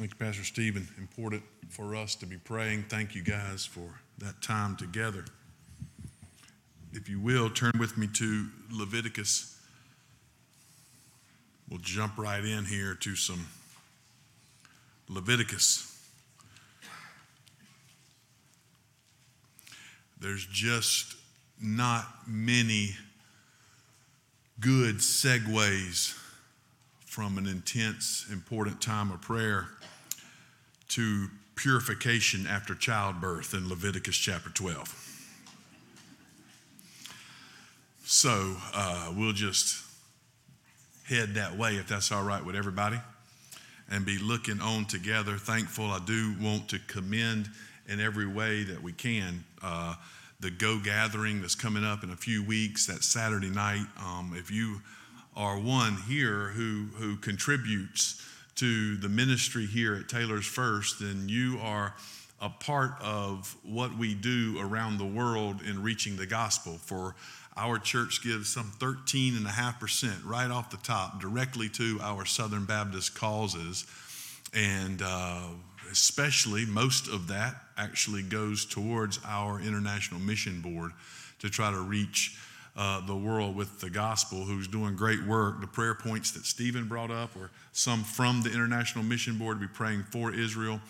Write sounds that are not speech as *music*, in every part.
Thank you, Pastor Stephen. Important for us to be praying. Thank you guys for that time together. If you will, turn with me to Leviticus. We'll jump right in here to some Leviticus. There's just not many good segues from an intense, important time of prayer to purification after childbirth in Leviticus chapter 12. So uh, we'll just head that way if that's all right with everybody and be looking on together. Thankful. I do want to commend in every way that we can. Uh, the Go Gathering that's coming up in a few weeks, that Saturday night. Um, if you are one here who, who contributes to the ministry here at Taylors First, then you are a part of what we do around the world in reaching the gospel. For our church gives some 13.5% right off the top directly to our Southern Baptist causes. And uh, especially most of that actually goes towards our International Mission Board to try to reach uh, the world with the gospel, who's doing great work. The prayer points that Stephen brought up or some from the International Mission Board to be praying for Israel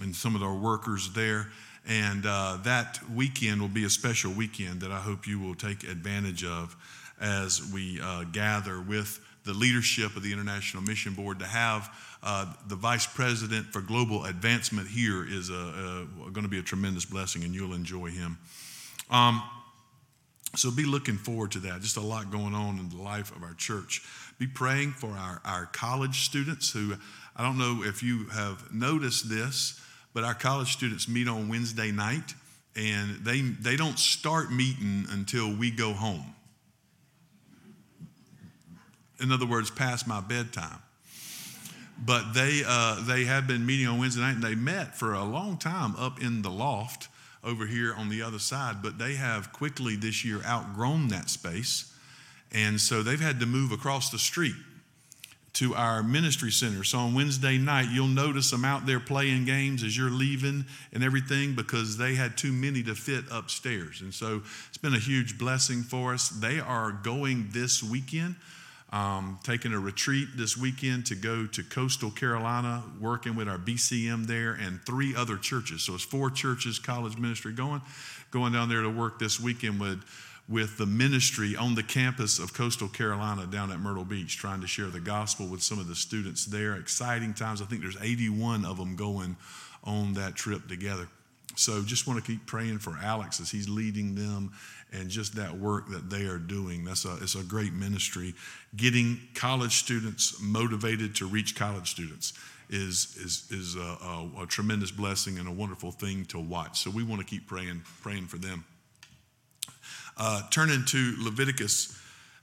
and some of our workers there. And uh, that weekend will be a special weekend that I hope you will take advantage of as we uh, gather with the leadership of the International Mission Board to have uh, the vice president for global advancement here is going to be a tremendous blessing, and you'll enjoy him. Um, so be looking forward to that. Just a lot going on in the life of our church. Be praying for our, our college students who, I don't know if you have noticed this, but our college students meet on Wednesday night and they, they don't start meeting until we go home. In other words, past my bedtime but they uh, they have been meeting on Wednesday night, and they met for a long time up in the loft over here on the other side. But they have quickly this year outgrown that space, and so they've had to move across the street to our ministry center. So on Wednesday night, you'll notice them out there playing games as you're leaving and everything because they had too many to fit upstairs. And so it's been a huge blessing for us. They are going this weekend um, taking a retreat this weekend to go to coastal Carolina, working with our BCM there and three other churches. So it's four churches, college ministry going, going down there to work this weekend with, with the ministry on the campus of coastal Carolina down at Myrtle Beach, trying to share the gospel with some of the students there. Exciting times. I think there's 81 of them going on that trip together. So just want to keep praying for Alex as he's leading them and just that work that they are doing. That's a, it's a great ministry. Getting college students motivated to reach college students is, is, is a, a, a tremendous blessing and a wonderful thing to watch. So we want to keep praying, praying for them. Uh, turn into Leviticus.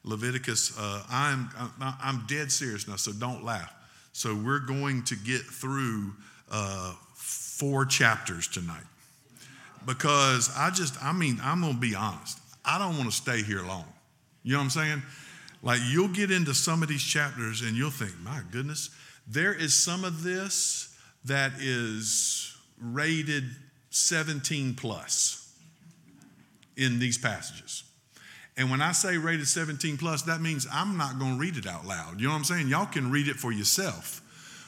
Leviticus, uh, I'm, I'm dead serious now, so don't laugh. So we're going to get through uh, four chapters tonight because I just, I mean, I'm going to be honest. I don't want to stay here long. You know what I'm saying? Like, you'll get into some of these chapters and you'll think, my goodness, there is some of this that is rated 17 plus in these passages. And when I say rated 17 plus, that means I'm not going to read it out loud. You know what I'm saying? Y'all can read it for yourself.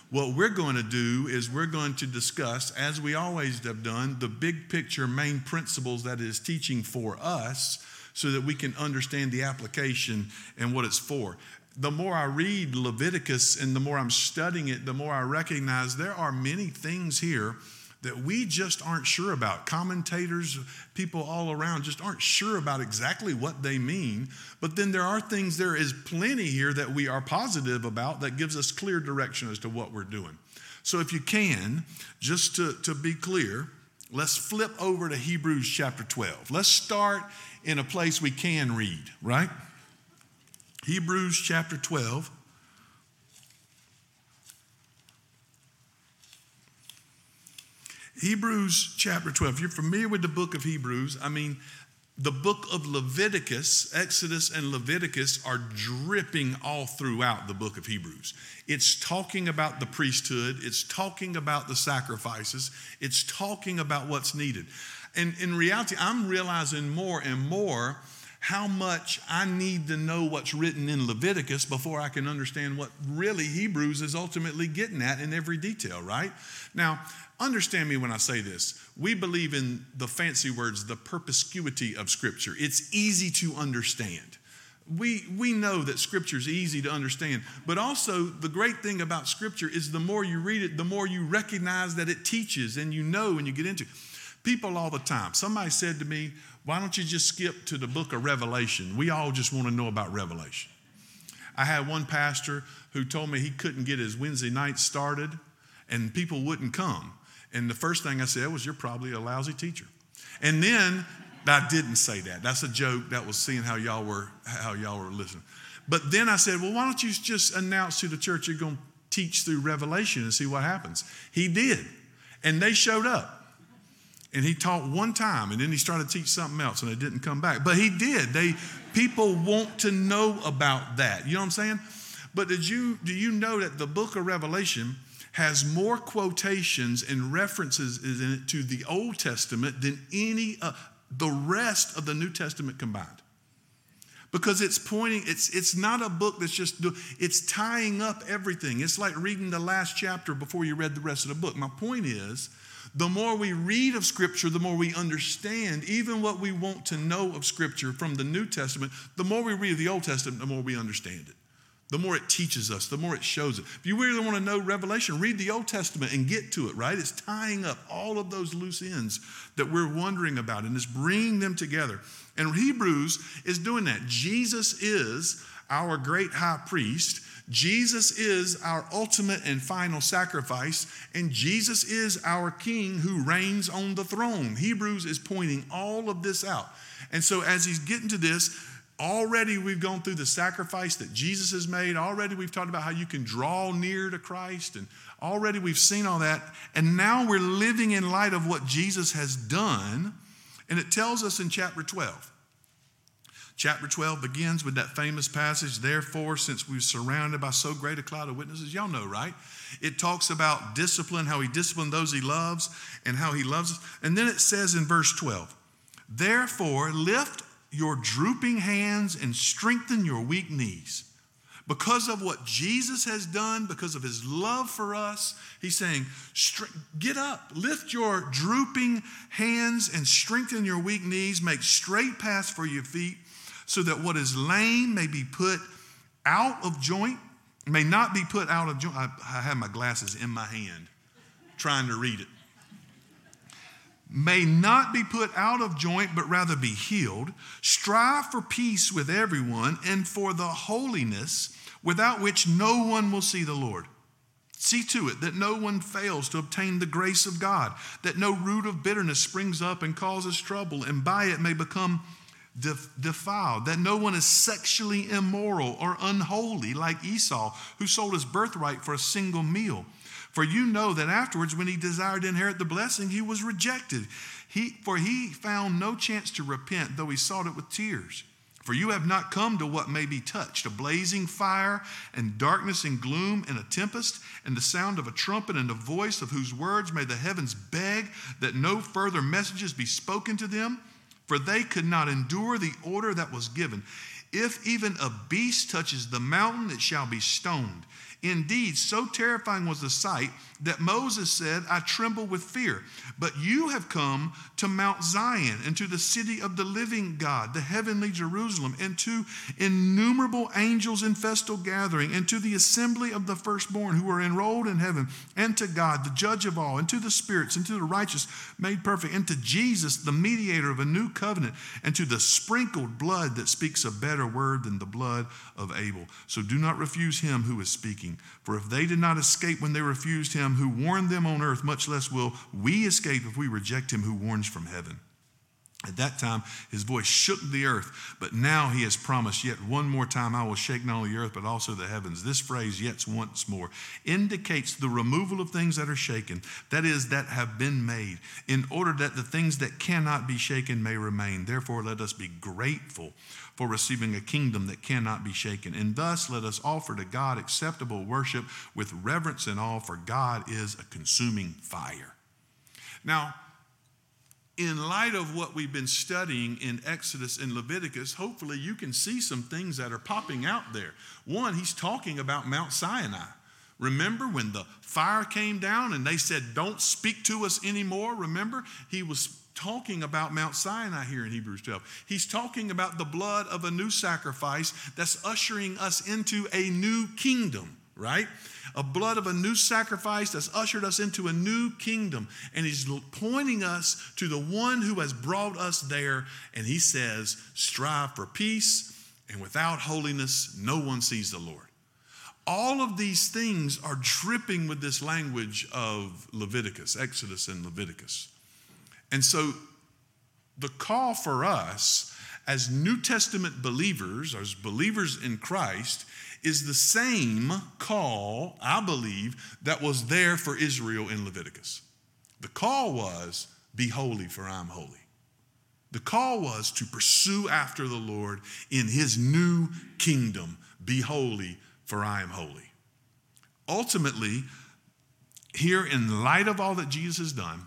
What we're going to do is we're going to discuss, as we always have done, the big picture main principles that is teaching for us so that we can understand the application and what it's for. The more I read Leviticus and the more I'm studying it, the more I recognize there are many things here that we just aren't sure about. Commentators, people all around just aren't sure about exactly what they mean. But then there are things, there is plenty here that we are positive about that gives us clear direction as to what we're doing. So if you can, just to, to be clear, let's flip over to Hebrews chapter 12. Let's start in a place we can read, right? Hebrews chapter 12. Hebrews chapter 12. If you're familiar with the book of Hebrews, I mean, the book of Leviticus, Exodus and Leviticus are dripping all throughout the book of Hebrews. It's talking about the priesthood, it's talking about the sacrifices, it's talking about what's needed. And in reality, I'm realizing more and more how much I need to know what's written in Leviticus before I can understand what really Hebrews is ultimately getting at in every detail, right? Now, understand me when I say this. We believe in the fancy words, the perspicuity of Scripture. It's easy to understand. We, we know that Scripture is easy to understand, but also the great thing about Scripture is the more you read it, the more you recognize that it teaches and you know and you get into. People all the time. Somebody said to me, Why don't you just skip to the book of Revelation? We all just want to know about Revelation. I had one pastor who told me he couldn't get his Wednesday night started and people wouldn't come. And the first thing I said was, You're probably a lousy teacher. And then I didn't say that. That's a joke. That was seeing how y'all were how y'all were listening. But then I said, Well, why don't you just announce to the church you're going to teach through Revelation and see what happens? He did. And they showed up. And he taught one time and then he started to teach something else and it didn't come back. But he did. They people want to know about that. You know what I'm saying? But did you do you know that the book of Revelation has more quotations and references in it to the Old Testament than any uh, the rest of the New Testament combined. Because it's pointing, it's it's not a book that's just it's tying up everything. It's like reading the last chapter before you read the rest of the book. My point is, the more we read of Scripture, the more we understand even what we want to know of Scripture from the New Testament. The more we read of the Old Testament, the more we understand it the more it teaches us, the more it shows it. If you really want to know Revelation, read the Old Testament and get to it, right? It's tying up all of those loose ends that we're wondering about and it's bringing them together. And Hebrews is doing that. Jesus is our great high priest. Jesus is our ultimate and final sacrifice, and Jesus is our king who reigns on the throne. Hebrews is pointing all of this out. And so, as he's getting to this, Already we've gone through the sacrifice that Jesus has made. Already we've talked about how you can draw near to Christ. And already we've seen all that. And now we're living in light of what Jesus has done. And it tells us in chapter 12. Chapter 12 begins with that famous passage, therefore, since we're surrounded by so great a cloud of witnesses, y'all know, right? It talks about discipline, how he disciplined those he loves, and how he loves us. And then it says in verse 12, therefore, lift your drooping hands and strengthen your weak knees. Because of what Jesus has done, because of his love for us, he's saying, Get up, lift your drooping hands and strengthen your weak knees, make straight paths for your feet, so that what is lame may be put out of joint, may not be put out of joint. I, I have my glasses in my hand trying to read it may not be put out of joint, but rather be healed. Strive for peace with everyone and for the holiness without which no one will see the Lord. See to it that no one fails to obtain the grace of God, that no root of bitterness springs up and causes trouble, and by it may become defiled, that no one is sexually immoral or unholy like Esau, who sold his birthright for a single meal. For you know that afterwards, when he desired to inherit the blessing, he was rejected. He, for he found no chance to repent, though he sought it with tears. For you have not come to what may be touched a blazing fire, and darkness and gloom, and a tempest, and the sound of a trumpet, and a voice of whose words may the heavens beg that no further messages be spoken to them, for they could not endure the order that was given. If even a beast touches the mountain, it shall be stoned. Indeed, so terrifying was the sight that Moses said, I tremble with fear. But you have come to Mount Zion and to the city of the living God, the heavenly Jerusalem, and to innumerable angels in festal gathering, and to the assembly of the firstborn who are enrolled in heaven, and to God, the judge of all, and to the spirits, and to the righteous made perfect, and to Jesus, the mediator of a new covenant, and to the sprinkled blood that speaks a better word than the blood of Abel. So do not refuse him who is speaking For if they did not escape when they refused him who warned them on earth, much less will we escape if we reject him who warns from heaven. At that time, his voice shook the earth, but now he has promised, Yet one more time I will shake not only the earth, but also the heavens. This phrase, yet once more, indicates the removal of things that are shaken, that is, that have been made, in order that the things that cannot be shaken may remain. Therefore, let us be grateful for receiving a kingdom that cannot be shaken. And thus, let us offer to God acceptable worship with reverence and awe, for God is a consuming fire. Now, in light of what we've been studying in Exodus and Leviticus, hopefully you can see some things that are popping out there. One, he's talking about Mount Sinai. Remember when the fire came down and they said, Don't speak to us anymore? Remember? He was talking about Mount Sinai here in Hebrews 12. He's talking about the blood of a new sacrifice that's ushering us into a new kingdom, right? a blood of a new sacrifice that's ushered us into a new kingdom. And he's pointing us to the one who has brought us there. And he says, Strive for peace, and without holiness, no one sees the Lord. All of these things are dripping with this language of Leviticus, Exodus and Leviticus. And so the call for us as New Testament believers, as believers in Christ, is the same call, I believe, that was there for Israel in Leviticus. The call was, Be holy, for I'm holy. The call was to pursue after the Lord in his new kingdom. Be holy, for I am holy. Ultimately, here in light of all that Jesus has done,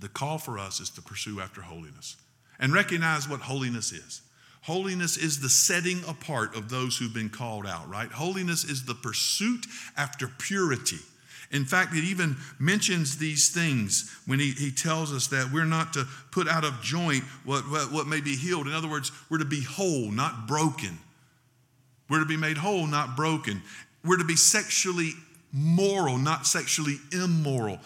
the call for us is to pursue after holiness and recognize what holiness is. Holiness is the setting apart of those who've been called out, right? Holiness is the pursuit after purity. In fact, it even mentions these things when he, he tells us that we're not to put out of joint what, what, what may be healed. In other words, we're to be whole, not broken. We're to be made whole, not broken. We're to be sexually moral, not sexually immoral.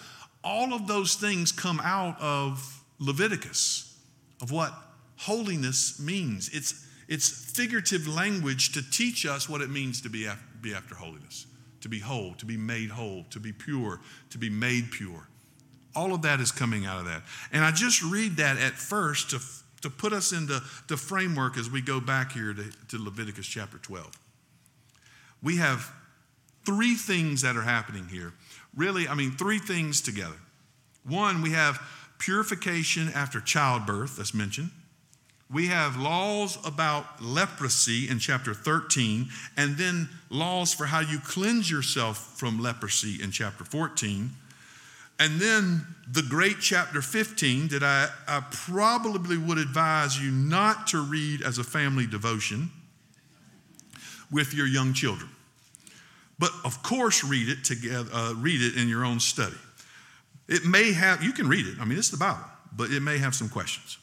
All of those things come out of Leviticus, of what holiness means. It's, it's figurative language to teach us what it means to be after, be after holiness, to be whole, to be made whole, to be pure, to be made pure. All of that is coming out of that. And I just read that at first to, to put us into the framework as we go back here to, to Leviticus chapter 12. We have three things that are happening here. Really, I mean, three things together. One, we have purification after childbirth, that's mentioned we have laws about leprosy in chapter 13, and then laws for how you cleanse yourself from leprosy in chapter 14. And then the great chapter 15 that I, I probably would advise you not to read as a family devotion with your young children. But of course, read it together, uh, read it in your own study. It may have, you can read it, I mean, it's the Bible, but it may have some questions.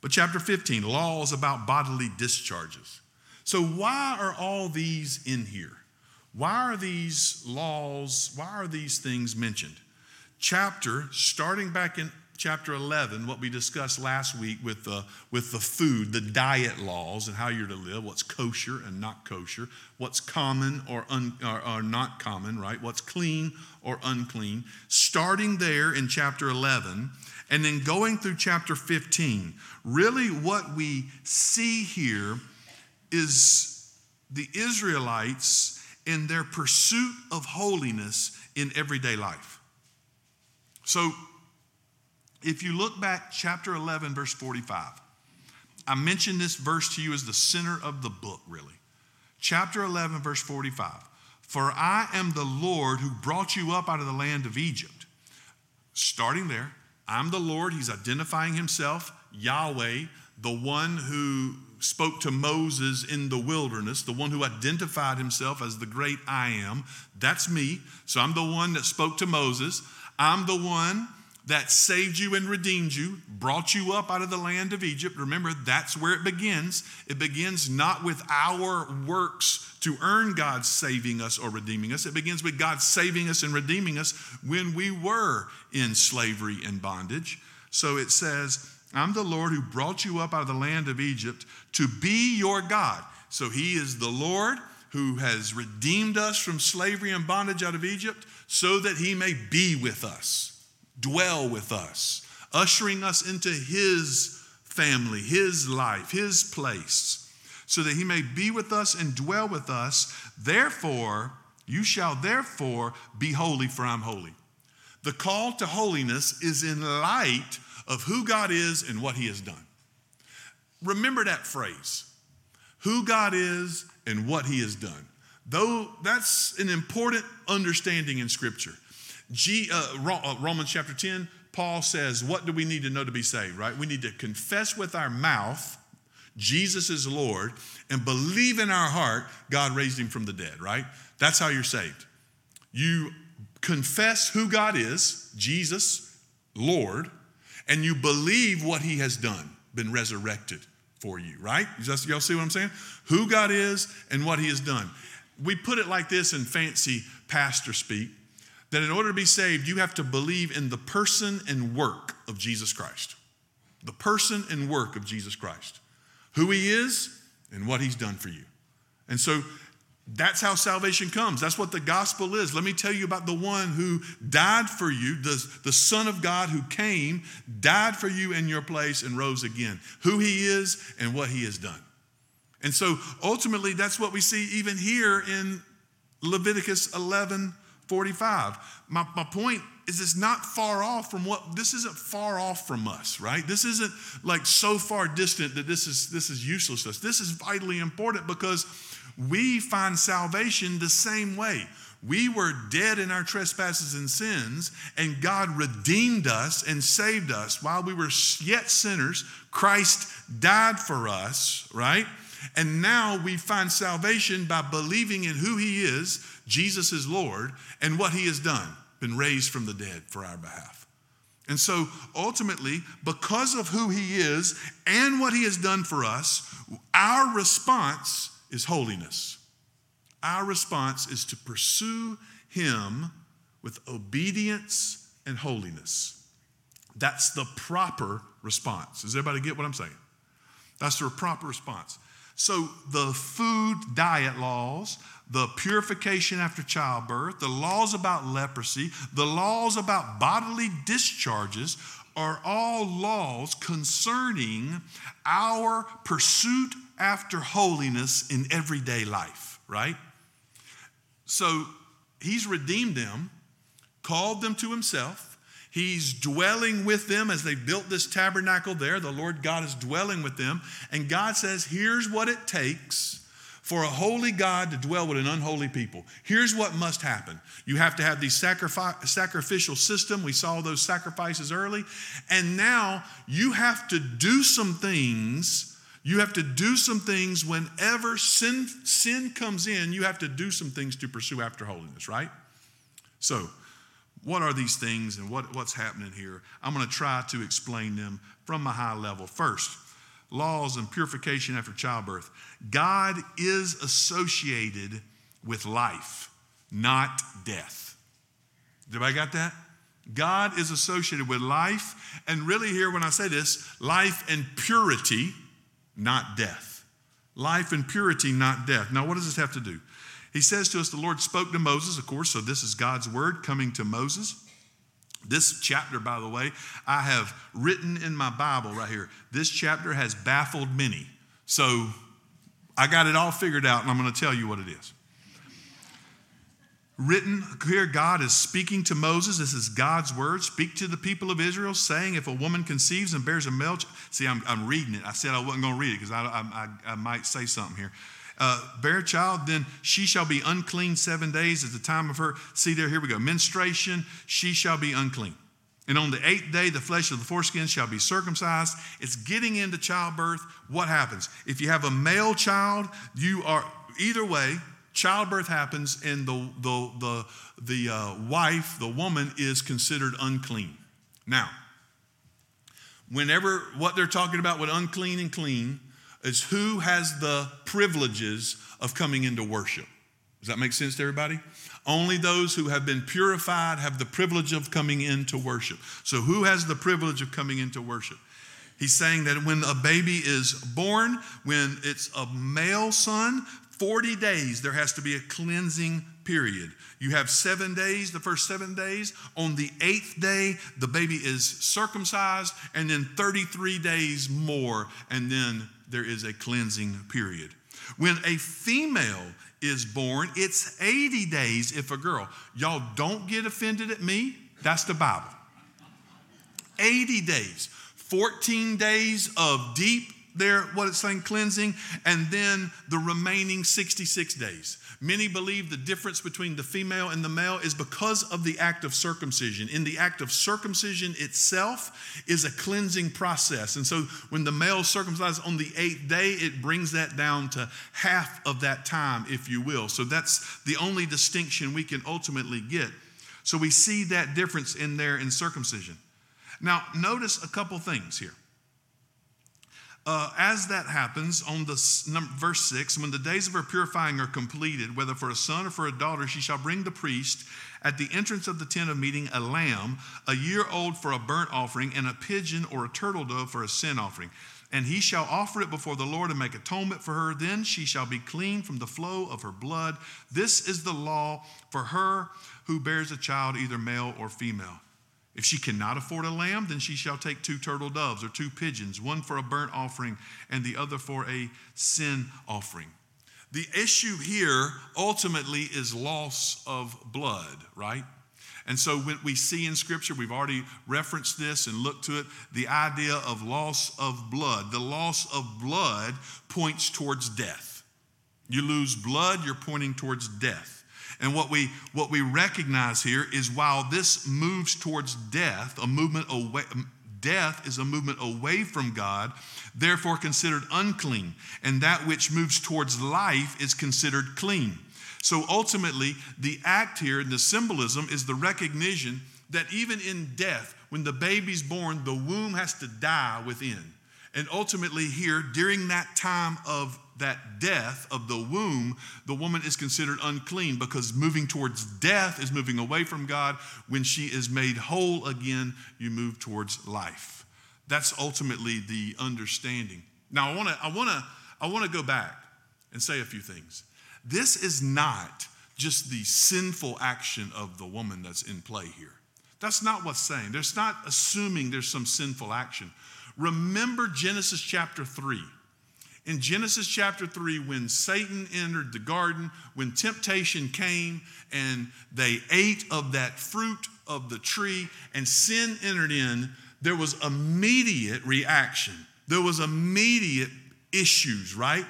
But chapter 15, laws about bodily discharges. So, why are all these in here? Why are these laws, why are these things mentioned? Chapter, starting back in chapter 11, what we discussed last week with the, with the food, the diet laws, and how you're to live, what's kosher and not kosher, what's common or, un, or, or not common, right? What's clean or unclean. Starting there in chapter 11, and then going through chapter 15, really what we see here is the Israelites in their pursuit of holiness in everyday life. So, if you look back, chapter 11, verse 45, I mentioned this verse to you as the center of the book, really. Chapter 11, verse 45. For I am the Lord who brought you up out of the land of Egypt. Starting there, I'm the Lord. He's identifying himself, Yahweh, the one who spoke to Moses in the wilderness, the one who identified himself as the great I am. That's me. So I'm the one that spoke to Moses. I'm the one that saved you and redeemed you, brought you up out of the land of Egypt. Remember, that's where it begins. It begins not with our works to earn God's saving us or redeeming us. It begins with God saving us and redeeming us when we were in slavery and bondage. So it says, I'm the Lord who brought you up out of the land of Egypt to be your God. So he is the Lord who has redeemed us from slavery and bondage out of Egypt so that he may be with us dwell with us, ushering us into his family, his life, his place, so that he may be with us and dwell with us. Therefore, you shall therefore be holy, for I'm holy. The call to holiness is in light of who God is and what he has done. Remember that phrase who God is and what he has done. Though that's an important understanding in Scripture. G, uh, uh Romans chapter 10, Paul says, What do we need to know to be saved, right? We need to confess with our mouth Jesus is Lord and believe in our heart God raised him from the dead, right? That's how you're saved. You confess who God is, Jesus, Lord, and you believe what he has done, been resurrected for you, right? Y'all see what I'm saying? Who God is and what he has done. We put it like this in fancy pastor speak that in order to be saved, you have to believe in the person and work of Jesus Christ. The person and work of Jesus Christ. Who he is and what he's done for you. And so that's how salvation comes. That's what the gospel is. Let me tell you about the one who died for you, the, the Son of God who came, died for you in your place, and rose again. Who he is and what he has done. And so ultimately, that's what we see even here in Leviticus 11 45. My, my point is it's not far off from what this isn't far off from us, right? This isn't like so far distant that this is this is useless to us. This is vitally important because we find salvation the same way. We were dead in our trespasses and sins, and God redeemed us and saved us. While we were yet sinners, Christ died for us, right? And now we find salvation by believing in who He is, Jesus is Lord, and what He has done, been raised from the dead for our behalf. And so ultimately, because of who He is and what He has done for us, our response is holiness. Our response is to pursue Him with obedience and holiness. That's the proper response. Does everybody get what I'm saying? That's the proper response. So, the food diet laws, the purification after childbirth, the laws about leprosy, the laws about bodily discharges are all laws concerning our pursuit after holiness in everyday life, right? So, He's redeemed them, called them to Himself He's dwelling with them as they built this tabernacle there. The Lord God is dwelling with them. And God says, here's what it takes for a holy God to dwell with an unholy people. Here's what must happen. You have to have the sacrificial system. We saw those sacrifices early. And now you have to do some things. You have to do some things whenever sin, sin comes in, you have to do some things to pursue after holiness, right? So, what are these things and what, what's happening here? I'm going to try to explain them from a high level. First, laws and purification after childbirth. God is associated with life, not death. Did I got that? God is associated with life, and really, here when I say this, life and purity, not death. Life and purity, not death. Now, what does this have to do? He says to us, the Lord spoke to Moses, of course, so this is God's word coming to Moses. This chapter, by the way, I have written in my Bible right here. This chapter has baffled many. So I got it all figured out, and I'm going to tell you what it is. Written here, God is speaking to Moses. This is God's word. Speak to the people of Israel, saying, If a woman conceives and bears a male, see, I'm, I'm reading it. I said I wasn't going to read it because I, I, I might say something here uh, bear a child, then she shall be unclean seven days at the time of her. See there, here we go. Menstruation, she shall be unclean. And on the eighth day, the flesh of the foreskin shall be circumcised. It's getting into childbirth. What happens? If you have a male child, you are either way, childbirth happens, and the, the, the, the uh, wife, the woman, is considered unclean. Now, whenever what they're talking about with unclean and clean, is who has the privileges of coming into worship. Does that make sense to everybody? Only those who have been purified have the privilege of coming into worship. So, who has the privilege of coming into worship? He's saying that when a baby is born, when it's a male son, 40 days there has to be a cleansing period. You have seven days, the first seven days. On the eighth day, the baby is circumcised, and then 33 days more, and then there is a cleansing period. When a female is born, it's 80 days if a girl. Y'all don't get offended at me. That's the Bible. 80 days. 14 days of deep there, what it's saying, cleansing, and then the remaining 66 days. Many believe the difference between the female and the male is because of the act of circumcision. In the act of circumcision itself is a cleansing process. And so when the male is circumcised on the eighth day, it brings that down to half of that time, if you will. So that's the only distinction we can ultimately get. So we see that difference in there in circumcision. Now, notice a couple things here. Uh, as that happens, on the number, verse 6, when the days of her purifying are completed, whether for a son or for a daughter, she shall bring the priest at the entrance of the tent of meeting a lamb, a year old for a burnt offering, and a pigeon or a turtle dove for a sin offering. And he shall offer it before the Lord and make atonement for her. Then she shall be clean from the flow of her blood. This is the law for her who bears a child, either male or female. If she cannot afford a lamb, then she shall take two turtle doves or two pigeons, one for a burnt offering and the other for a sin offering. The issue here ultimately is loss of blood, right? And so when we see in Scripture, we've already referenced this and looked to it, the idea of loss of blood. The loss of blood points towards death. You lose blood, you're pointing towards death. And what we, what we recognize here is while this moves towards death, a movement away, death is a movement away from God, therefore considered unclean. And that which moves towards life is considered clean. So ultimately, the act here and the symbolism is the recognition that even in death, when the baby's born, the womb has to die within. And ultimately, here, during that time of that death of the womb, the woman is considered unclean because moving towards death is moving away from God. When she is made whole again, you move towards life. That's ultimately the understanding. Now, I want to I want to I want to go back and say a few things. This is not just the sinful action of the woman that's in play here. That's not what's saying. There's not assuming there's some sinful action. Remember Genesis chapter 3 in Genesis chapter 3, when Satan entered the garden, when temptation came and they ate of that fruit of the tree and sin entered in, there was immediate reaction. There was immediate issues, right?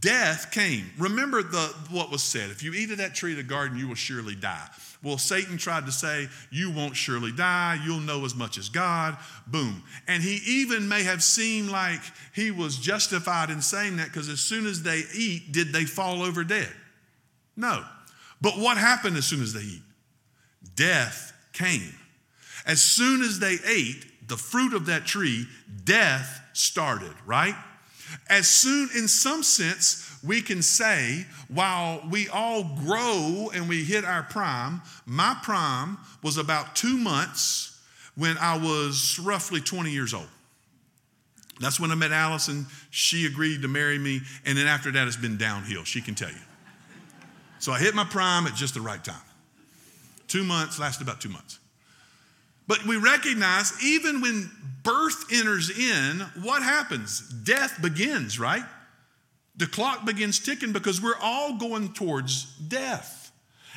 Death came. Remember the, what was said if you eat of that tree of the garden, you will surely die. Well, Satan tried to say, You won't surely die. You'll know as much as God. Boom. And he even may have seemed like he was justified in saying that because as soon as they eat, did they fall over dead? No. But what happened as soon as they eat? Death came. As soon as they ate the fruit of that tree, death started, right? As soon, in some sense, we can say, while we all grow and we hit our prime, my prime was about two months when I was roughly 20 years old. That's when I met Allison. She agreed to marry me. And then after that, it's been downhill. She can tell you. So I hit my prime at just the right time. Two months, lasted about two months. But we recognize even when birth enters in, what happens? Death begins, right? The clock begins ticking because we're all going towards death.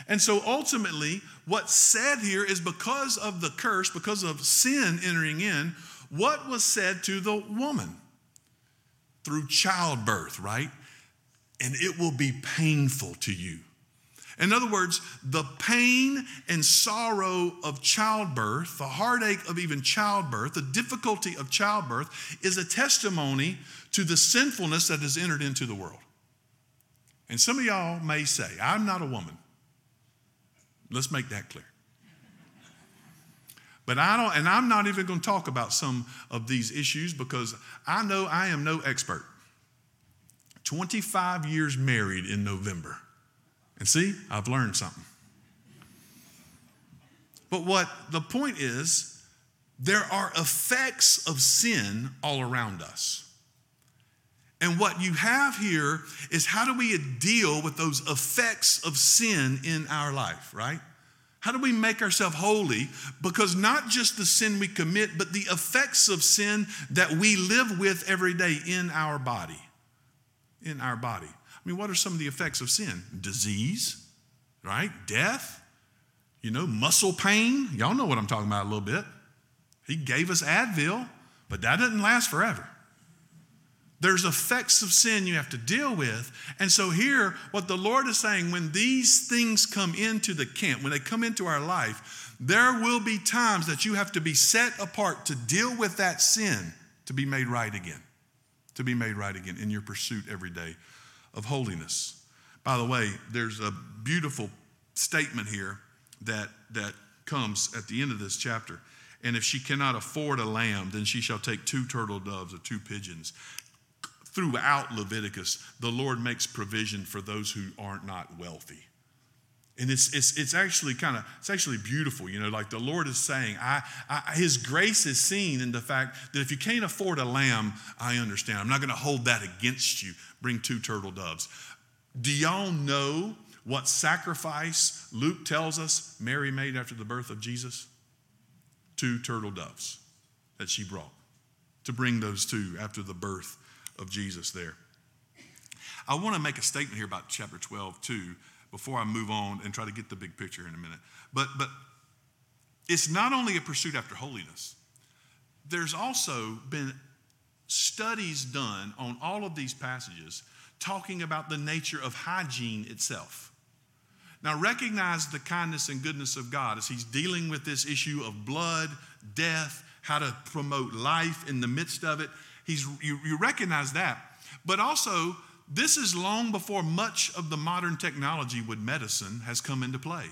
And so ultimately, what's said here is because of the curse, because of sin entering in, what was said to the woman? Through childbirth, right? And it will be painful to you. In other words, the pain and sorrow of childbirth, the heartache of even childbirth, the difficulty of childbirth is a testimony to the sinfulness that has entered into the world. And some of y'all may say, I'm not a woman. Let's make that clear. But I don't, and I'm not even going to talk about some of these issues because I know I am no expert. 25 years married in November. And see, I've learned something. But what the point is, there are effects of sin all around us. And what you have here is how do we deal with those effects of sin in our life, right? How do we make ourselves holy? Because not just the sin we commit, but the effects of sin that we live with every day in our body. In our body. I mean, what are some of the effects of sin? Disease, right? Death, you know, muscle pain. Y'all know what I'm talking about a little bit. He gave us Advil, but that doesn't last forever. There's effects of sin you have to deal with. And so, here, what the Lord is saying when these things come into the camp, when they come into our life, there will be times that you have to be set apart to deal with that sin to be made right again. To be made right again in your pursuit every day of holiness. By the way, there's a beautiful statement here that, that comes at the end of this chapter. And if she cannot afford a lamb, then she shall take two turtle doves or two pigeons throughout Leviticus, the Lord makes provision for those who aren't not wealthy. And it's, it's, it's actually kind of, it's actually beautiful, you know, like the Lord is saying, I, I, His grace is seen in the fact that if you can't afford a lamb, I understand. I'm not going to hold that against you. Bring two turtle doves. Do y'all know what sacrifice Luke tells us Mary made after the birth of Jesus? Two turtle doves that she brought to bring those two after the birth of Jesus there. I want to make a statement here about chapter 12 too before I move on and try to get the big picture in a minute. But but it's not only a pursuit after holiness. There's also been studies done on all of these passages talking about the nature of hygiene itself. Now, recognize the kindness and goodness of God as He's dealing with this issue of blood, death, how to promote life in the midst of it. He's, you, you recognize that. But also, this is long before much of the modern technology with medicine has come into play.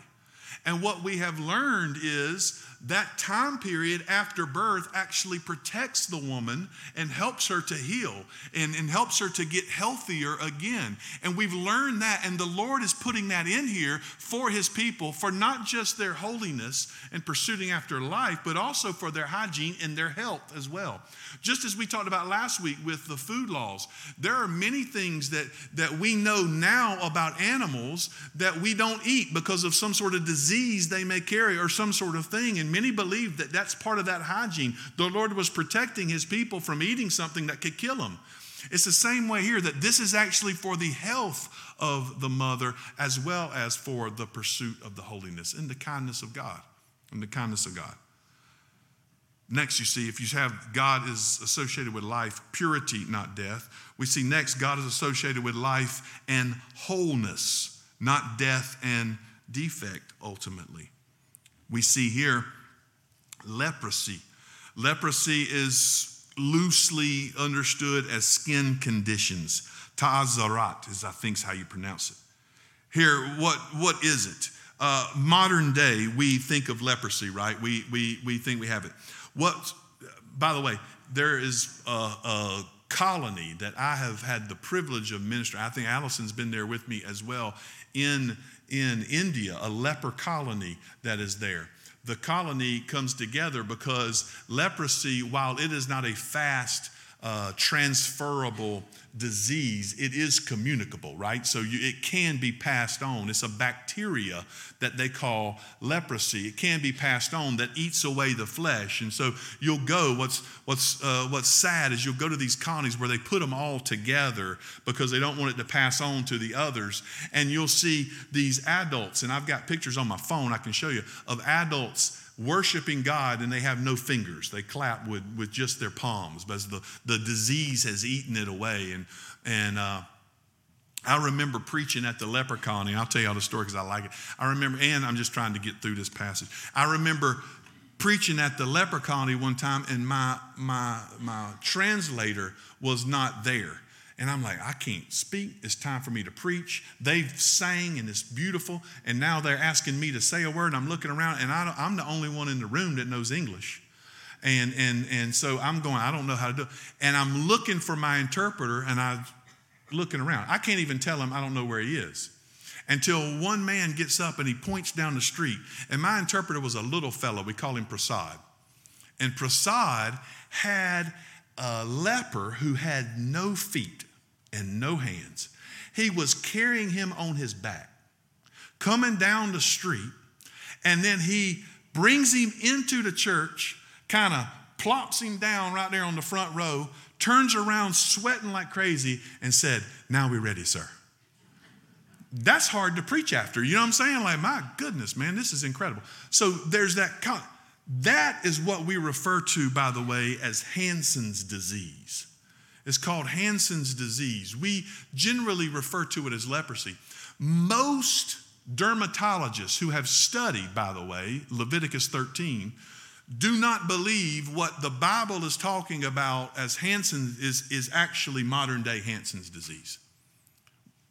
And what we have learned is that time period after birth actually protects the woman and helps her to heal and, and helps her to get healthier again. And we've learned that, and the Lord is putting that in here for His people for not just their holiness and pursuing after life, but also for their hygiene and their health as well. Just as we talked about last week with the food laws, there are many things that, that we know now about animals that we don't eat because of some sort of disease they may carry or some sort of thing. And many believe that that's part of that hygiene. The Lord was protecting his people from eating something that could kill them. It's the same way here that this is actually for the health of the mother as well as for the pursuit of the holiness and the kindness of God. And the kindness of God. Next, you see, if you have God is associated with life, purity, not death. We see next, God is associated with life and wholeness, not death and defect ultimately. We see here leprosy. Leprosy is loosely understood as skin conditions. Tazarat is, I think, is how you pronounce it. Here, what, what is it? Uh, modern day, we think of leprosy, right? We, we, we think we have it. What, by the way, there is a, a colony that I have had the privilege of ministering. I think Allison's been there with me as well in, in India, a leper colony that is there the colony comes together because leprosy, while it is not a fast, uh, transferable disease, it is communicable, right? So you, it can be passed on. It's a bacteria that they call leprosy. It can be passed on that eats away the flesh. And so you'll go, what's, what's, uh, what's sad is you'll go to these colonies where they put them all together because they don't want it to pass on to the others. And you'll see these adults, and I've got pictures on my phone I can show you, of adults worshiping God and they have no fingers. They clap with, with just their palms because the, the disease has eaten it away. And, and uh, I remember preaching at the leper colony. I'll tell you all the story because I like it. I remember, and I'm just trying to get through this passage. I remember preaching at the leper colony one time and my, my, my translator was not there. And I'm like, I can't speak. It's time for me to preach. They've sang and it's beautiful. And now they're asking me to say a word. And I'm looking around and I am the only one in the room that knows English. And, and, and so I'm going, I don't know how to do it. And I'm looking for my interpreter and I'm looking around. I can't even tell him I don't know where he is until one man gets up and he points down the street. And my interpreter was a little fellow. We call him Prasad. And Prasad had a leper who had no feet. And no hands. He was carrying him on his back, coming down the street, and then he brings him into the church, kind of plops him down right there on the front row, turns around sweating like crazy, and said, Now we're ready, sir. That's hard to preach after. You know what I'm saying? Like, my goodness, man, this is incredible. So there's that. That is what we refer to, by the way, as Hansen's disease. It's called Hansen's disease. We generally refer to it as leprosy. Most dermatologists who have studied, by the way, Leviticus 13, do not believe what the Bible is talking about as Hansen is, is actually modern day Hansen's disease.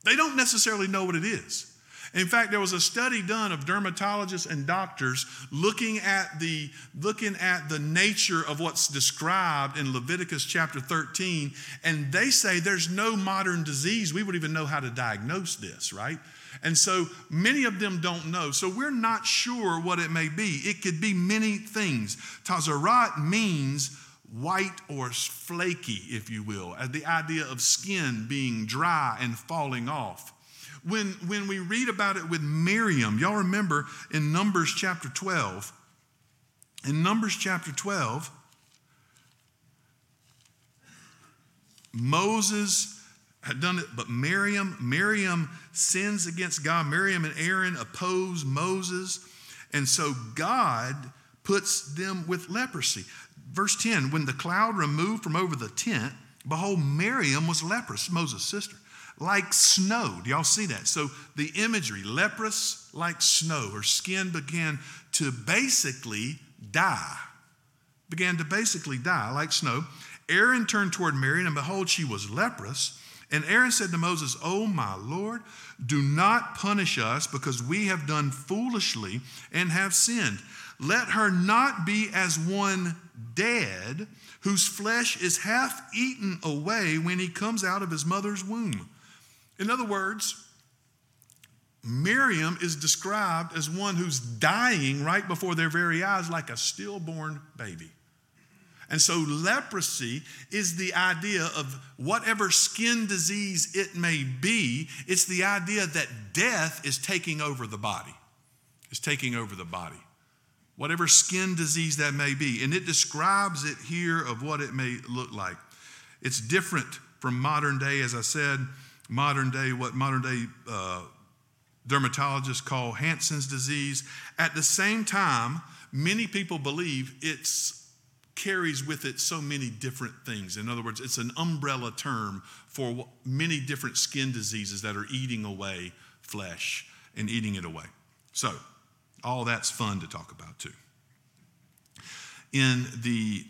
They don't necessarily know what it is. In fact, there was a study done of dermatologists and doctors looking at the looking at the nature of what's described in Leviticus chapter 13, and they say there's no modern disease we would even know how to diagnose this, right? And so many of them don't know. So we're not sure what it may be. It could be many things. Tzaraat means white or flaky, if you will, the idea of skin being dry and falling off. When, when we read about it with Miriam, y'all remember in Numbers chapter 12, in Numbers chapter 12, Moses had done it, but Miriam, Miriam sins against God. Miriam and Aaron oppose Moses. And so God puts them with leprosy. Verse 10 When the cloud removed from over the tent, behold, Miriam was leprous, Moses' sister like snow. Do y'all see that? So the imagery, leprous like snow. Her skin began to basically die. Began to basically die like snow. Aaron turned toward Miriam, and behold, she was leprous. And Aaron said to Moses, Oh, my Lord, do not punish us because we have done foolishly and have sinned. Let her not be as one dead whose flesh is half eaten away when he comes out of his mother's womb. In other words, Miriam is described as one who's dying right before their very eyes, like a stillborn baby. And so, leprosy is the idea of whatever skin disease it may be, it's the idea that death is taking over the body. Is taking over the body. Whatever skin disease that may be. And it describes it here of what it may look like. It's different from modern day, as I said modern day, what modern day uh, dermatologists call Hansen's disease. At the same time, many people believe it carries with it so many different things. In other words, it's an umbrella term for many different skin diseases that are eating away flesh and eating it away. So, all that's fun to talk about too. In the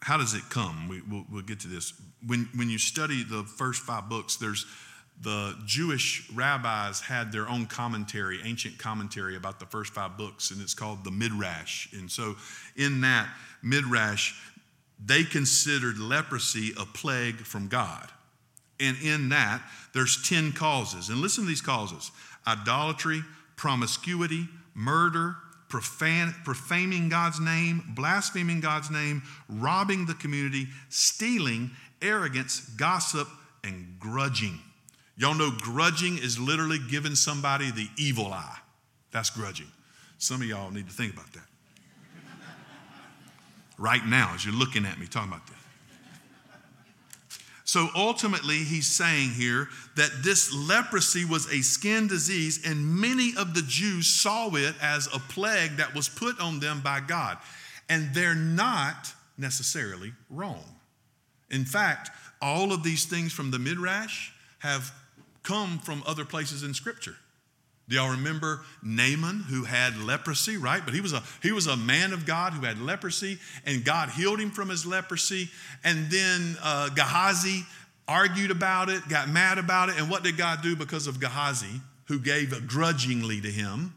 how does it come? We, will we'll get to this. When, when you study the first five books, there's the Jewish rabbis had their own commentary, ancient commentary about the first five books, and it's called the Midrash. And so, in that Midrash, they considered leprosy a plague from God. And in that, there's 10 causes. And listen to these causes idolatry, promiscuity, murder, profane, profaning God's name, blaspheming God's name, robbing the community, stealing, arrogance, gossip, and grudging. Y'all know grudging is literally giving somebody the evil eye. That's grudging. Some of y'all need to think about that. *laughs* right now, as you're looking at me talking about this. So ultimately, he's saying here that this leprosy was a skin disease, and many of the Jews saw it as a plague that was put on them by God. And they're not necessarily wrong. In fact, all of these things from the Midrash have come from other places in Scripture. Do y'all remember Naaman who had leprosy, right? But he was a he was a man of God who had leprosy, and God healed him from his leprosy. And then uh, Gehazi argued about it, got mad about it, and what did God do because of Gehazi, who gave grudgingly to him?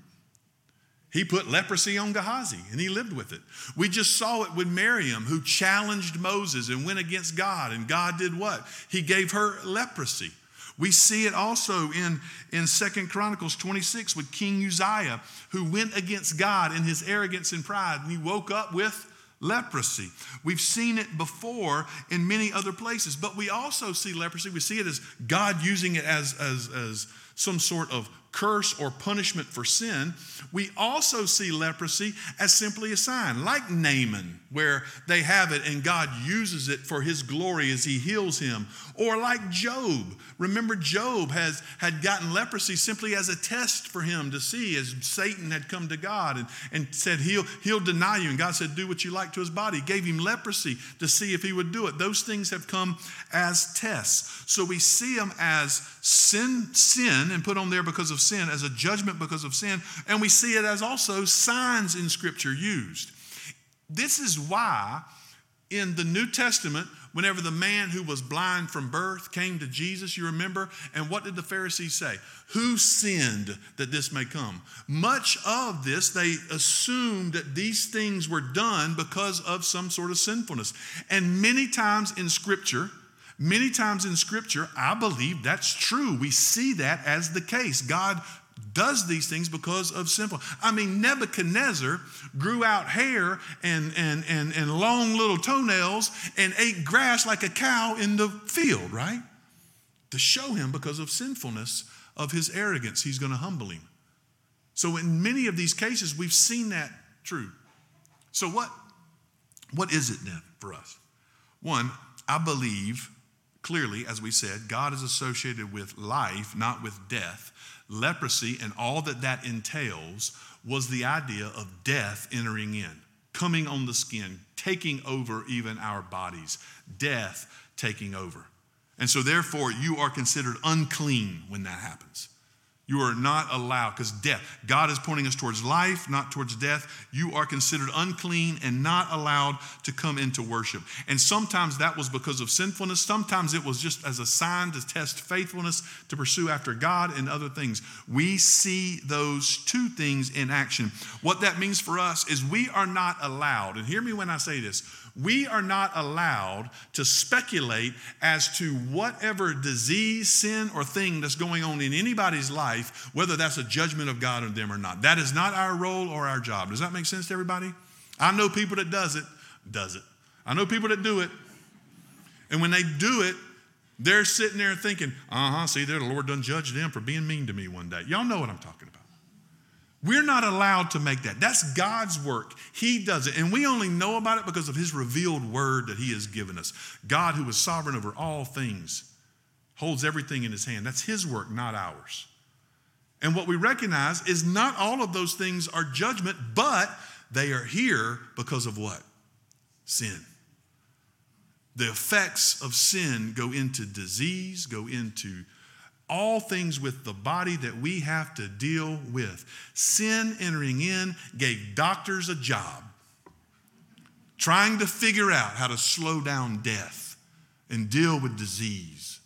He put leprosy on Gehazi and he lived with it. We just saw it with Miriam, who challenged Moses and went against God, and God did what? He gave her leprosy. We see it also in, in Second Chronicles 26 with King Uzziah, who went against God in his arrogance and pride, and he woke up with leprosy. We've seen it before in many other places, but we also see leprosy. We see it as God using it as, as, as some sort of curse or punishment for sin. We also see leprosy as simply a sign, like Naaman, where they have it and God uses it for his glory as he heals him. Or like Job. Remember, Job has, had gotten leprosy simply as a test for him to see as Satan had come to God and, and said, he'll, he'll deny you. And God said, Do what you like to his body. Gave him leprosy to see if he would do it. Those things have come as tests. So we see them as sin, sin, and put on there because of sin, as a judgment because of sin. And we see it as also signs in Scripture used. This is why in the New Testament, whenever the man who was blind from birth came to Jesus, you remember? And what did the Pharisees say? Who sinned that this may come? Much of this, they assumed that these things were done because of some sort of sinfulness. And many times in Scripture, Many times in Scripture, I believe that's true. We see that as the case. God does these things because of simple. I mean, Nebuchadnezzar grew out hair and, and, and, and long little toenails and ate grass like a cow in the field, right? To show him because of sinfulness of his arrogance, he's going to humble him. So, in many of these cases, we've seen that true. So, what, what is it then for us? One, I believe clearly, as we said, God is associated with life, not with death. Leprosy and all that that entails was the idea of death entering in, coming on the skin, taking over even our bodies, death taking over. And so, therefore, you are considered unclean when that happens. You are not allowed, because death, God is pointing us towards life, not towards death. You are considered unclean and not allowed to come into worship. And sometimes that was because of sinfulness. Sometimes it was just as a sign to test faithfulness, to pursue after God and other things. We see those two things in action. What that means for us is we are not allowed, and hear me when I say this, we are not allowed to speculate as to whatever disease, sin, or thing that's going on in anybody's life, whether that's a judgment of God on them or not. That is not our role or our job. Does that make sense to everybody? I know people that does it, does it. I know people that do it. And when they do it, they're sitting there thinking, uh-huh, see there, the Lord done judge them for being mean to me one day. Y'all know what I'm talking about. We're not allowed to make that. That's God's work. He does it. And we only know about it because of His revealed word that He has given us. God, who is sovereign over all things, holds everything in His hand. That's His work, not ours. And what we recognize is not all of those things are judgment, but they are here because of what? Sin. The effects of sin go into disease, go into all things with the body that we have to deal with. Sin entering in gave doctors a job, trying to figure out how to slow down death and deal with disease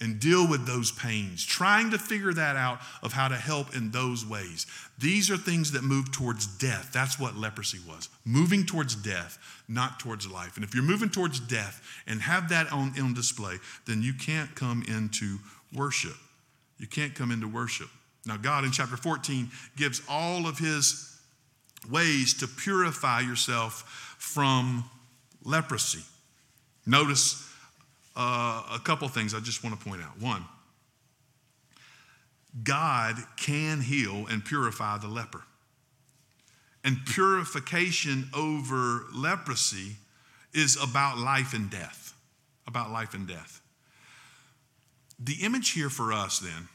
and deal with those pains, trying to figure that out of how to help in those ways. These are things that move towards death. That's what leprosy was moving towards death, not towards life. And if you're moving towards death and have that on, on display, then you can't come into worship. You can't come into worship. Now, God in chapter 14 gives all of his ways to purify yourself from leprosy. Notice uh, a couple things I just want to point out. One, God can heal and purify the leper. And purification over leprosy is about life and death. About life and death. The image here for us then,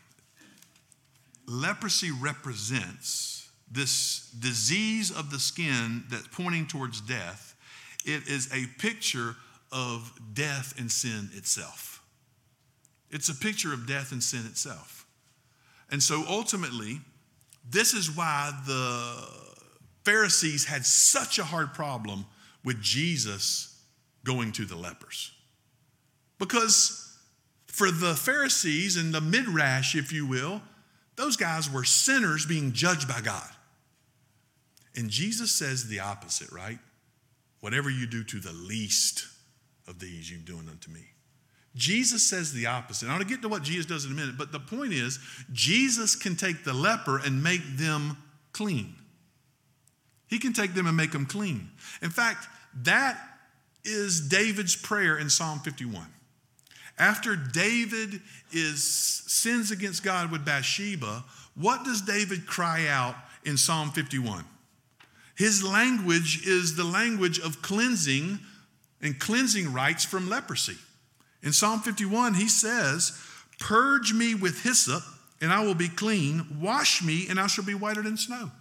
leprosy represents this disease of the skin that's pointing towards death. It is a picture of death and sin itself. It's a picture of death and sin itself. And so ultimately, this is why the Pharisees had such a hard problem with Jesus going to the lepers. Because for the Pharisees and the Midrash, if you will, those guys were sinners being judged by God. And Jesus says the opposite, right? Whatever you do to the least of these, you're doing unto me. Jesus says the opposite. I'm going to get to what Jesus does in a minute, but the point is, Jesus can take the leper and make them clean. He can take them and make them clean. In fact, that is David's prayer in Psalm 51. After David is sins against God with Bathsheba, what does David cry out in Psalm 51? His language is the language of cleansing and cleansing rites from leprosy. In Psalm 51, he says, Purge me with hyssop, and I will be clean. Wash me, and I shall be whiter than snow.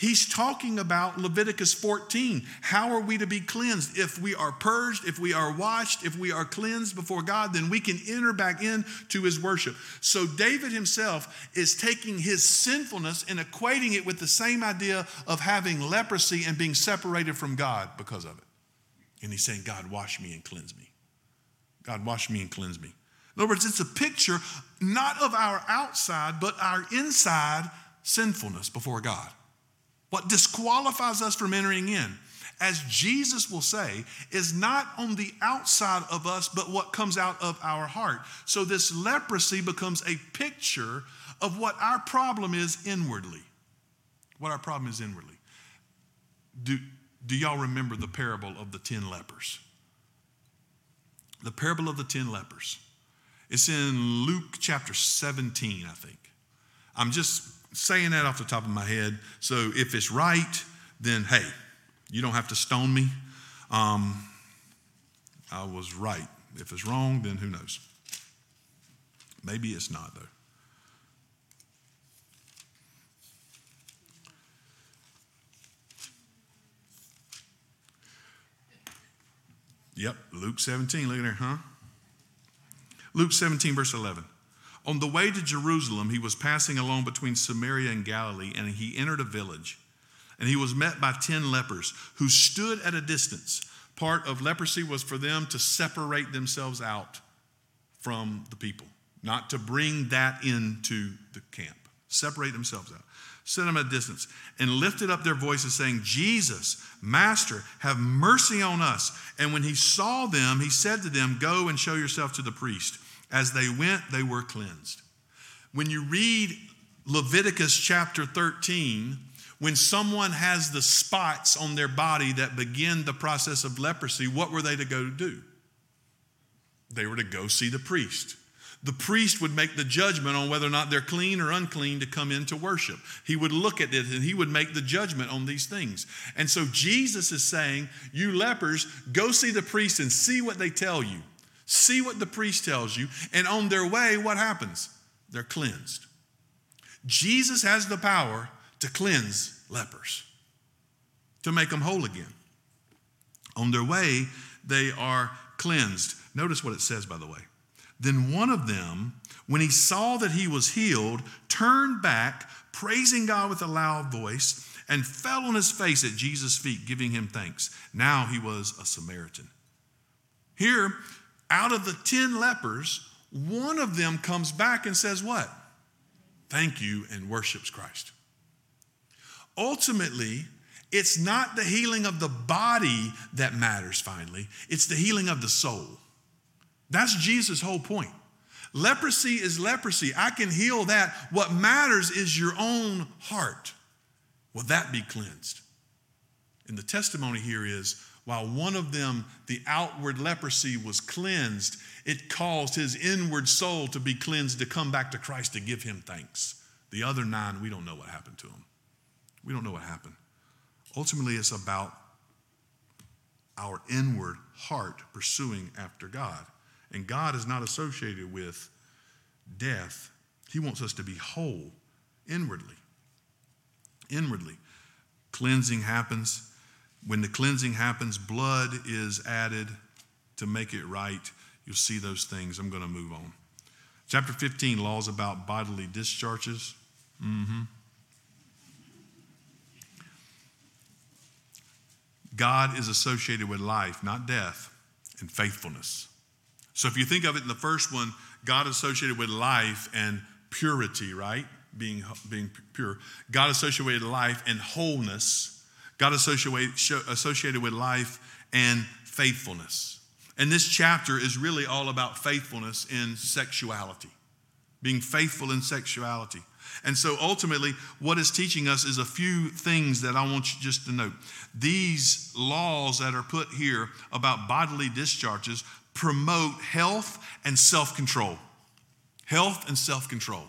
He's talking about Leviticus 14. How are we to be cleansed? If we are purged, if we are washed, if we are cleansed before God, then we can enter back into his worship. So David himself is taking his sinfulness and equating it with the same idea of having leprosy and being separated from God because of it. And he's saying, God, wash me and cleanse me. God, wash me and cleanse me. In other words, it's a picture not of our outside, but our inside sinfulness before God. What disqualifies us from entering in, as Jesus will say, is not on the outside of us, but what comes out of our heart. So this leprosy becomes a picture of what our problem is inwardly. What our problem is inwardly. Do, do y'all remember the parable of the 10 lepers? The parable of the 10 lepers. It's in Luke chapter 17, I think. I'm just saying that off the top of my head. So if it's right, then hey, you don't have to stone me. Um, I was right. If it's wrong, then who knows? Maybe it's not, though. Yep, Luke 17. Look at there, huh? Luke 17, verse 11. On the way to Jerusalem, he was passing along between Samaria and Galilee, and he entered a village. And he was met by 10 lepers who stood at a distance. Part of leprosy was for them to separate themselves out from the people, not to bring that into the camp. Separate themselves out. Set them at a distance and lifted up their voices, saying, Jesus, Master, have mercy on us. And when he saw them, he said to them, Go and show yourself to the priest. As they went, they were cleansed. When you read Leviticus chapter 13, when someone has the spots on their body that begin the process of leprosy, what were they to go do? They were to go see the priest. The priest would make the judgment on whether or not they're clean or unclean to come into worship. He would look at it and he would make the judgment on these things. And so Jesus is saying, You lepers, go see the priest and see what they tell you. See what the priest tells you, and on their way, what happens? They're cleansed. Jesus has the power to cleanse lepers, to make them whole again. On their way, they are cleansed. Notice what it says, by the way. Then one of them, when he saw that he was healed, turned back, praising God with a loud voice, and fell on his face at Jesus' feet, giving him thanks. Now he was a Samaritan. Here, out of the 10 lepers, one of them comes back and says, What? Thank you, and worships Christ. Ultimately, it's not the healing of the body that matters finally, it's the healing of the soul. That's Jesus' whole point. Leprosy is leprosy. I can heal that. What matters is your own heart. Will that be cleansed? And the testimony here is while one of them, the outward leprosy, was cleansed, it caused his inward soul to be cleansed to come back to Christ to give him thanks. The other nine, we don't know what happened to them. We don't know what happened. Ultimately, it's about our inward heart pursuing after God. And God is not associated with death, He wants us to be whole inwardly. Inwardly. Cleansing happens when the cleansing happens, blood is added to make it right. You'll see those things. I'm going to move on. Chapter 15, laws about bodily discharges. Mm-hmm. God is associated with life, not death, and faithfulness. So if you think of it in the first one, God associated with life and purity, right? Being, being pure. God associated with life and wholeness God associated with life and faithfulness. And this chapter is really all about faithfulness in sexuality, being faithful in sexuality. And so ultimately, what it's teaching us is a few things that I want you just to note. These laws that are put here about bodily discharges promote health and self control. Health and self control.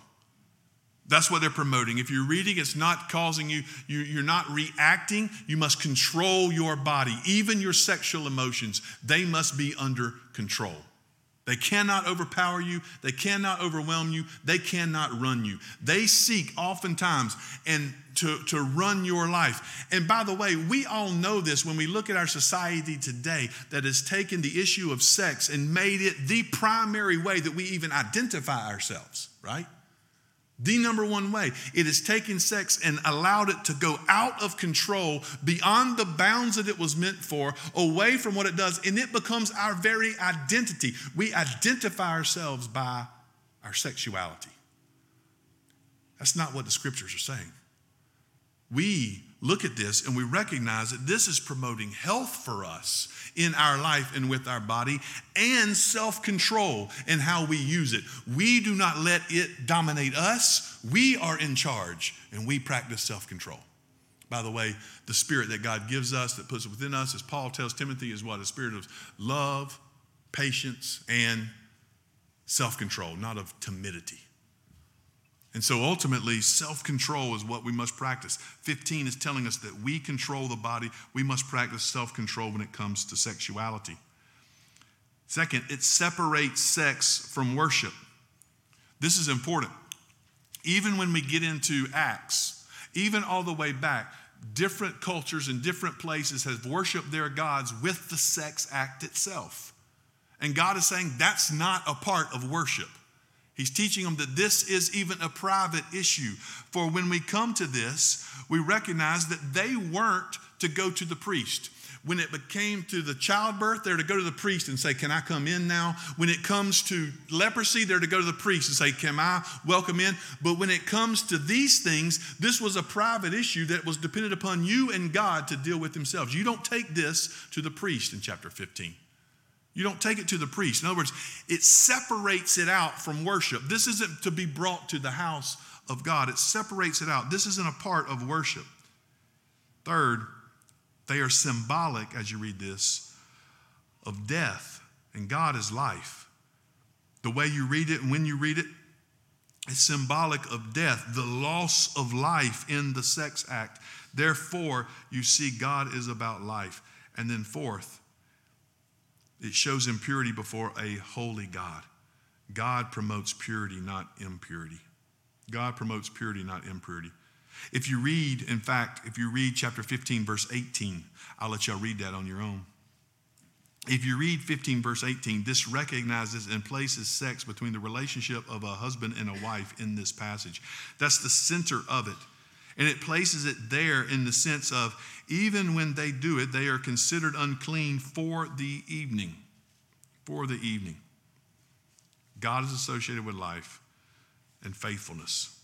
That's what they're promoting. If you're reading, it's not causing you, you, are not reacting. You must control your body, even your sexual emotions. They must be under control. They cannot overpower you. They cannot overwhelm you. They cannot run you. They seek oftentimes and to, to run your life. And by the way, we all know this when we look at our society today that has taken the issue of sex and made it the primary way that we even identify ourselves, right? The number one way. It has taken sex and allowed it to go out of control beyond the bounds that it was meant for, away from what it does, and it becomes our very identity. We identify ourselves by our sexuality. That's not what the scriptures are saying. We look at this and we recognize that this is promoting health for us in our life and with our body and self control in how we use it. We do not let it dominate us. We are in charge and we practice self control. By the way, the spirit that God gives us, that puts within us, as Paul tells Timothy, is what? A spirit of love, patience, and self control, not of timidity. And so ultimately, self control is what we must practice. 15 is telling us that we control the body. We must practice self control when it comes to sexuality. Second, it separates sex from worship. This is important. Even when we get into Acts, even all the way back, different cultures and different places have worshiped their gods with the sex act itself. And God is saying that's not a part of worship. He's teaching them that this is even a private issue. For when we come to this, we recognize that they weren't to go to the priest. When it came to the childbirth, they're to go to the priest and say, Can I come in now? When it comes to leprosy, they're to go to the priest and say, Can I welcome in? But when it comes to these things, this was a private issue that was dependent upon you and God to deal with themselves. You don't take this to the priest in chapter 15. You don't take it to the priest. In other words, it separates it out from worship. This isn't to be brought to the house of God, it separates it out. This isn't a part of worship. Third, they are symbolic, as you read this, of death, and God is life. The way you read it and when you read it, it's symbolic of death, the loss of life in the sex act. Therefore, you see, God is about life. And then, fourth, it shows impurity before a holy God. God promotes purity, not impurity. God promotes purity, not impurity. If you read, in fact, if you read chapter 15, verse 18, I'll let y'all read that on your own. If you read 15, verse 18, this recognizes and places sex between the relationship of a husband and a wife in this passage. That's the center of it. And it places it there in the sense of even when they do it, they are considered unclean for the evening. For the evening. God is associated with life and faithfulness.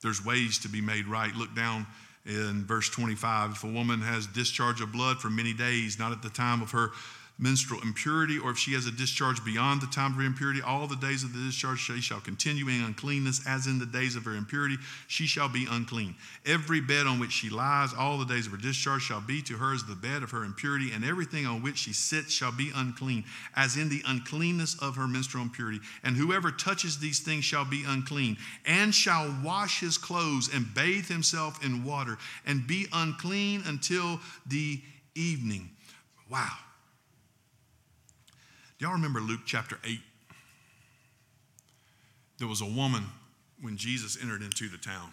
There's ways to be made right. Look down in verse 25. If a woman has discharge of blood for many days, not at the time of her menstrual impurity, or if she has a discharge beyond the time of her impurity, all the days of the discharge she shall continue in uncleanness, as in the days of her impurity, she shall be unclean. Every bed on which she lies, all the days of her discharge shall be to her as the bed of her impurity, and everything on which she sits shall be unclean, as in the uncleanness of her menstrual impurity. And whoever touches these things shall be unclean, and shall wash his clothes and bathe himself in water, and be unclean until the evening. Wow. Y'all remember Luke chapter 8? There was a woman when Jesus entered into the town,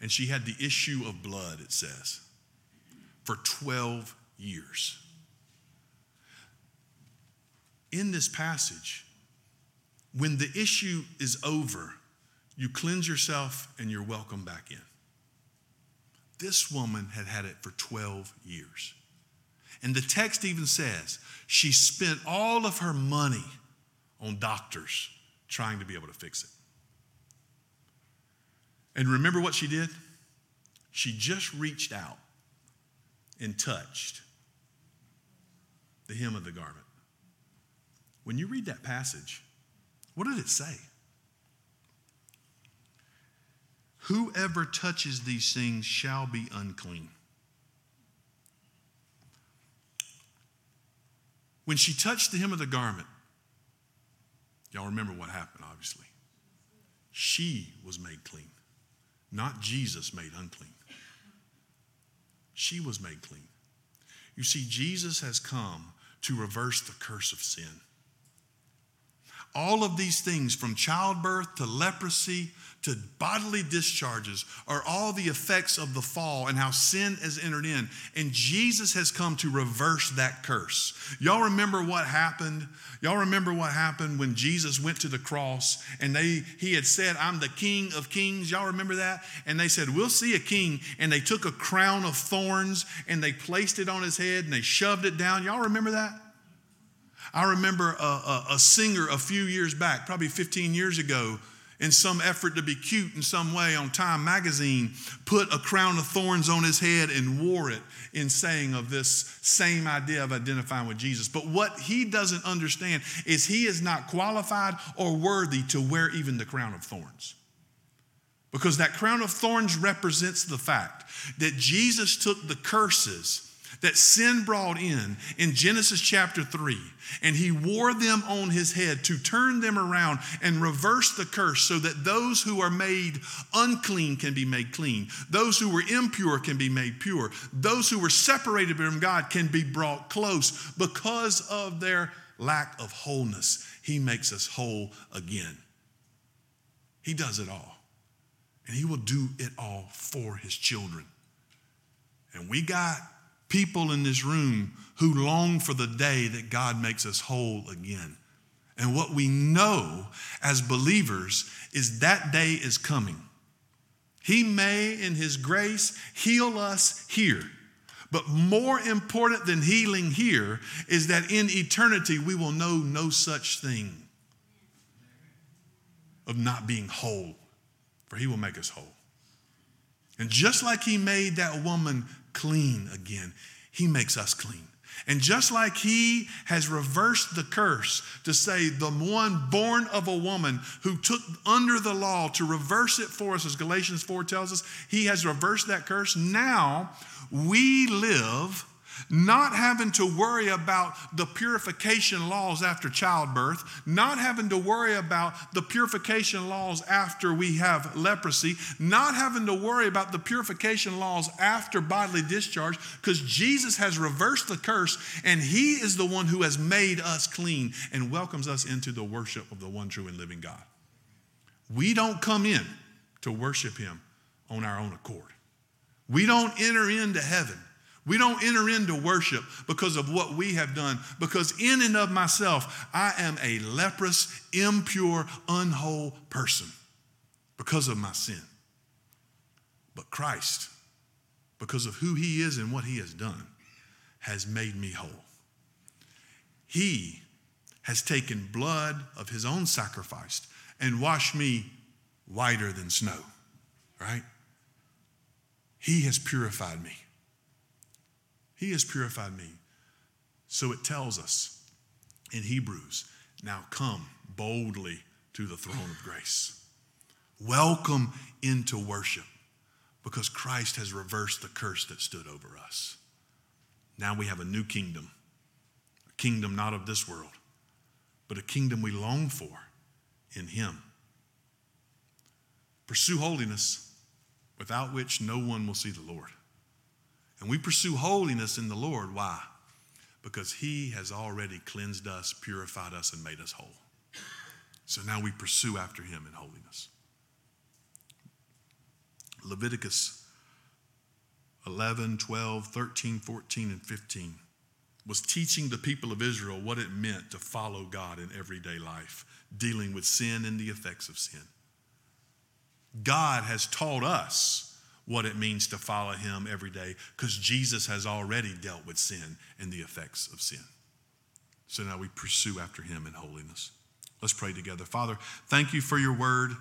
and she had the issue of blood, it says, for 12 years. In this passage, when the issue is over, you cleanse yourself and you're welcome back in. This woman had had it for 12 years. And the text even says she spent all of her money on doctors trying to be able to fix it. And remember what she did? She just reached out and touched the hem of the garment. When you read that passage, what did it say? Whoever touches these things shall be unclean. When she touched the hem of the garment, y'all remember what happened, obviously. She was made clean, not Jesus made unclean. She was made clean. You see, Jesus has come to reverse the curse of sin. All of these things, from childbirth to leprosy to bodily discharges are all the effects of the fall and how sin has entered in. And Jesus has come to reverse that curse. Y'all remember what happened? Y'all remember what happened when Jesus went to the cross and they he had said, I'm the king of kings. Y'all remember that? And they said, We'll see a king. And they took a crown of thorns and they placed it on his head and they shoved it down. Y'all remember that? I remember a, a, a singer a few years back, probably 15 years ago, in some effort to be cute in some way on Time magazine, put a crown of thorns on his head and wore it in saying of this same idea of identifying with Jesus. But what he doesn't understand is he is not qualified or worthy to wear even the crown of thorns. Because that crown of thorns represents the fact that Jesus took the curses that sin brought in in Genesis chapter 3. And he wore them on his head to turn them around and reverse the curse so that those who are made unclean can be made clean. Those who were impure can be made pure. Those who were separated from God can be brought close because of their lack of wholeness. He makes us whole again. He does it all. And he will do it all for his children. And we got people in this room who long for the day that God makes us whole again. And what we know as believers is that day is coming. He may, in His grace, heal us here. But more important than healing here is that in eternity we will know no such thing of not being whole, for He will make us whole. And just like He made that woman clean again. He makes us clean. And just like he has reversed the curse to say the one born of a woman who took under the law to reverse it for us, as Galatians 4 tells us, he has reversed that curse. Now we live not having to worry about the purification laws after childbirth, not having to worry about the purification laws after we have leprosy, not having to worry about the purification laws after bodily discharge, because Jesus has reversed the curse and He is the one who has made us clean and welcomes us into the worship of the one true and living God. We don't come in to worship Him on our own accord. We don't enter into heaven we don't enter into worship because of what we have done, because in and of myself, I am a leprous, impure, unwhole person because of my sin. But Christ, because of who he is and what he has done, has made me whole. He has taken blood of his own sacrifice and washed me whiter than snow, right? He has purified me. He has purified me. So it tells us in Hebrews now come boldly to the throne of grace. Welcome into worship because Christ has reversed the curse that stood over us. Now we have a new kingdom, a kingdom not of this world, but a kingdom we long for in Him. Pursue holiness, without which no one will see the Lord. And we pursue holiness in the Lord. Why? Because He has already cleansed us, purified us, and made us whole. So now we pursue after Him in holiness. Leviticus 11, 12, 13, 14, and 15 was teaching the people of Israel what it meant to follow God in everyday life, dealing with sin and the effects of sin. God has taught us what it means to follow him every day because Jesus has already dealt with sin and the effects of sin. So now we pursue after him in holiness. Let's pray together. Father, thank you for your word.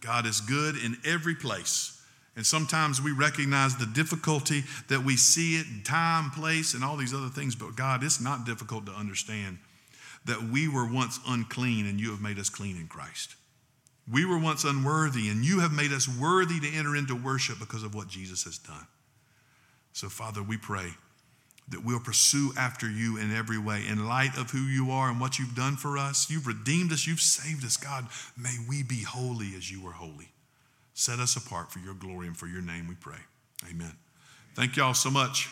God is good in every place. And sometimes we recognize the difficulty that we see it in time, place, and all these other things. But God, it's not difficult to understand that we were once unclean and you have made us clean in Christ. We were once unworthy, and you have made us worthy to enter into worship because of what Jesus has done. So, Father, we pray that we'll pursue after you in every way in light of who you are and what you've done for us. You've redeemed us, you've saved us. God, may we be holy as you are holy. Set us apart for your glory and for your name, we pray. Amen. Thank y'all so much.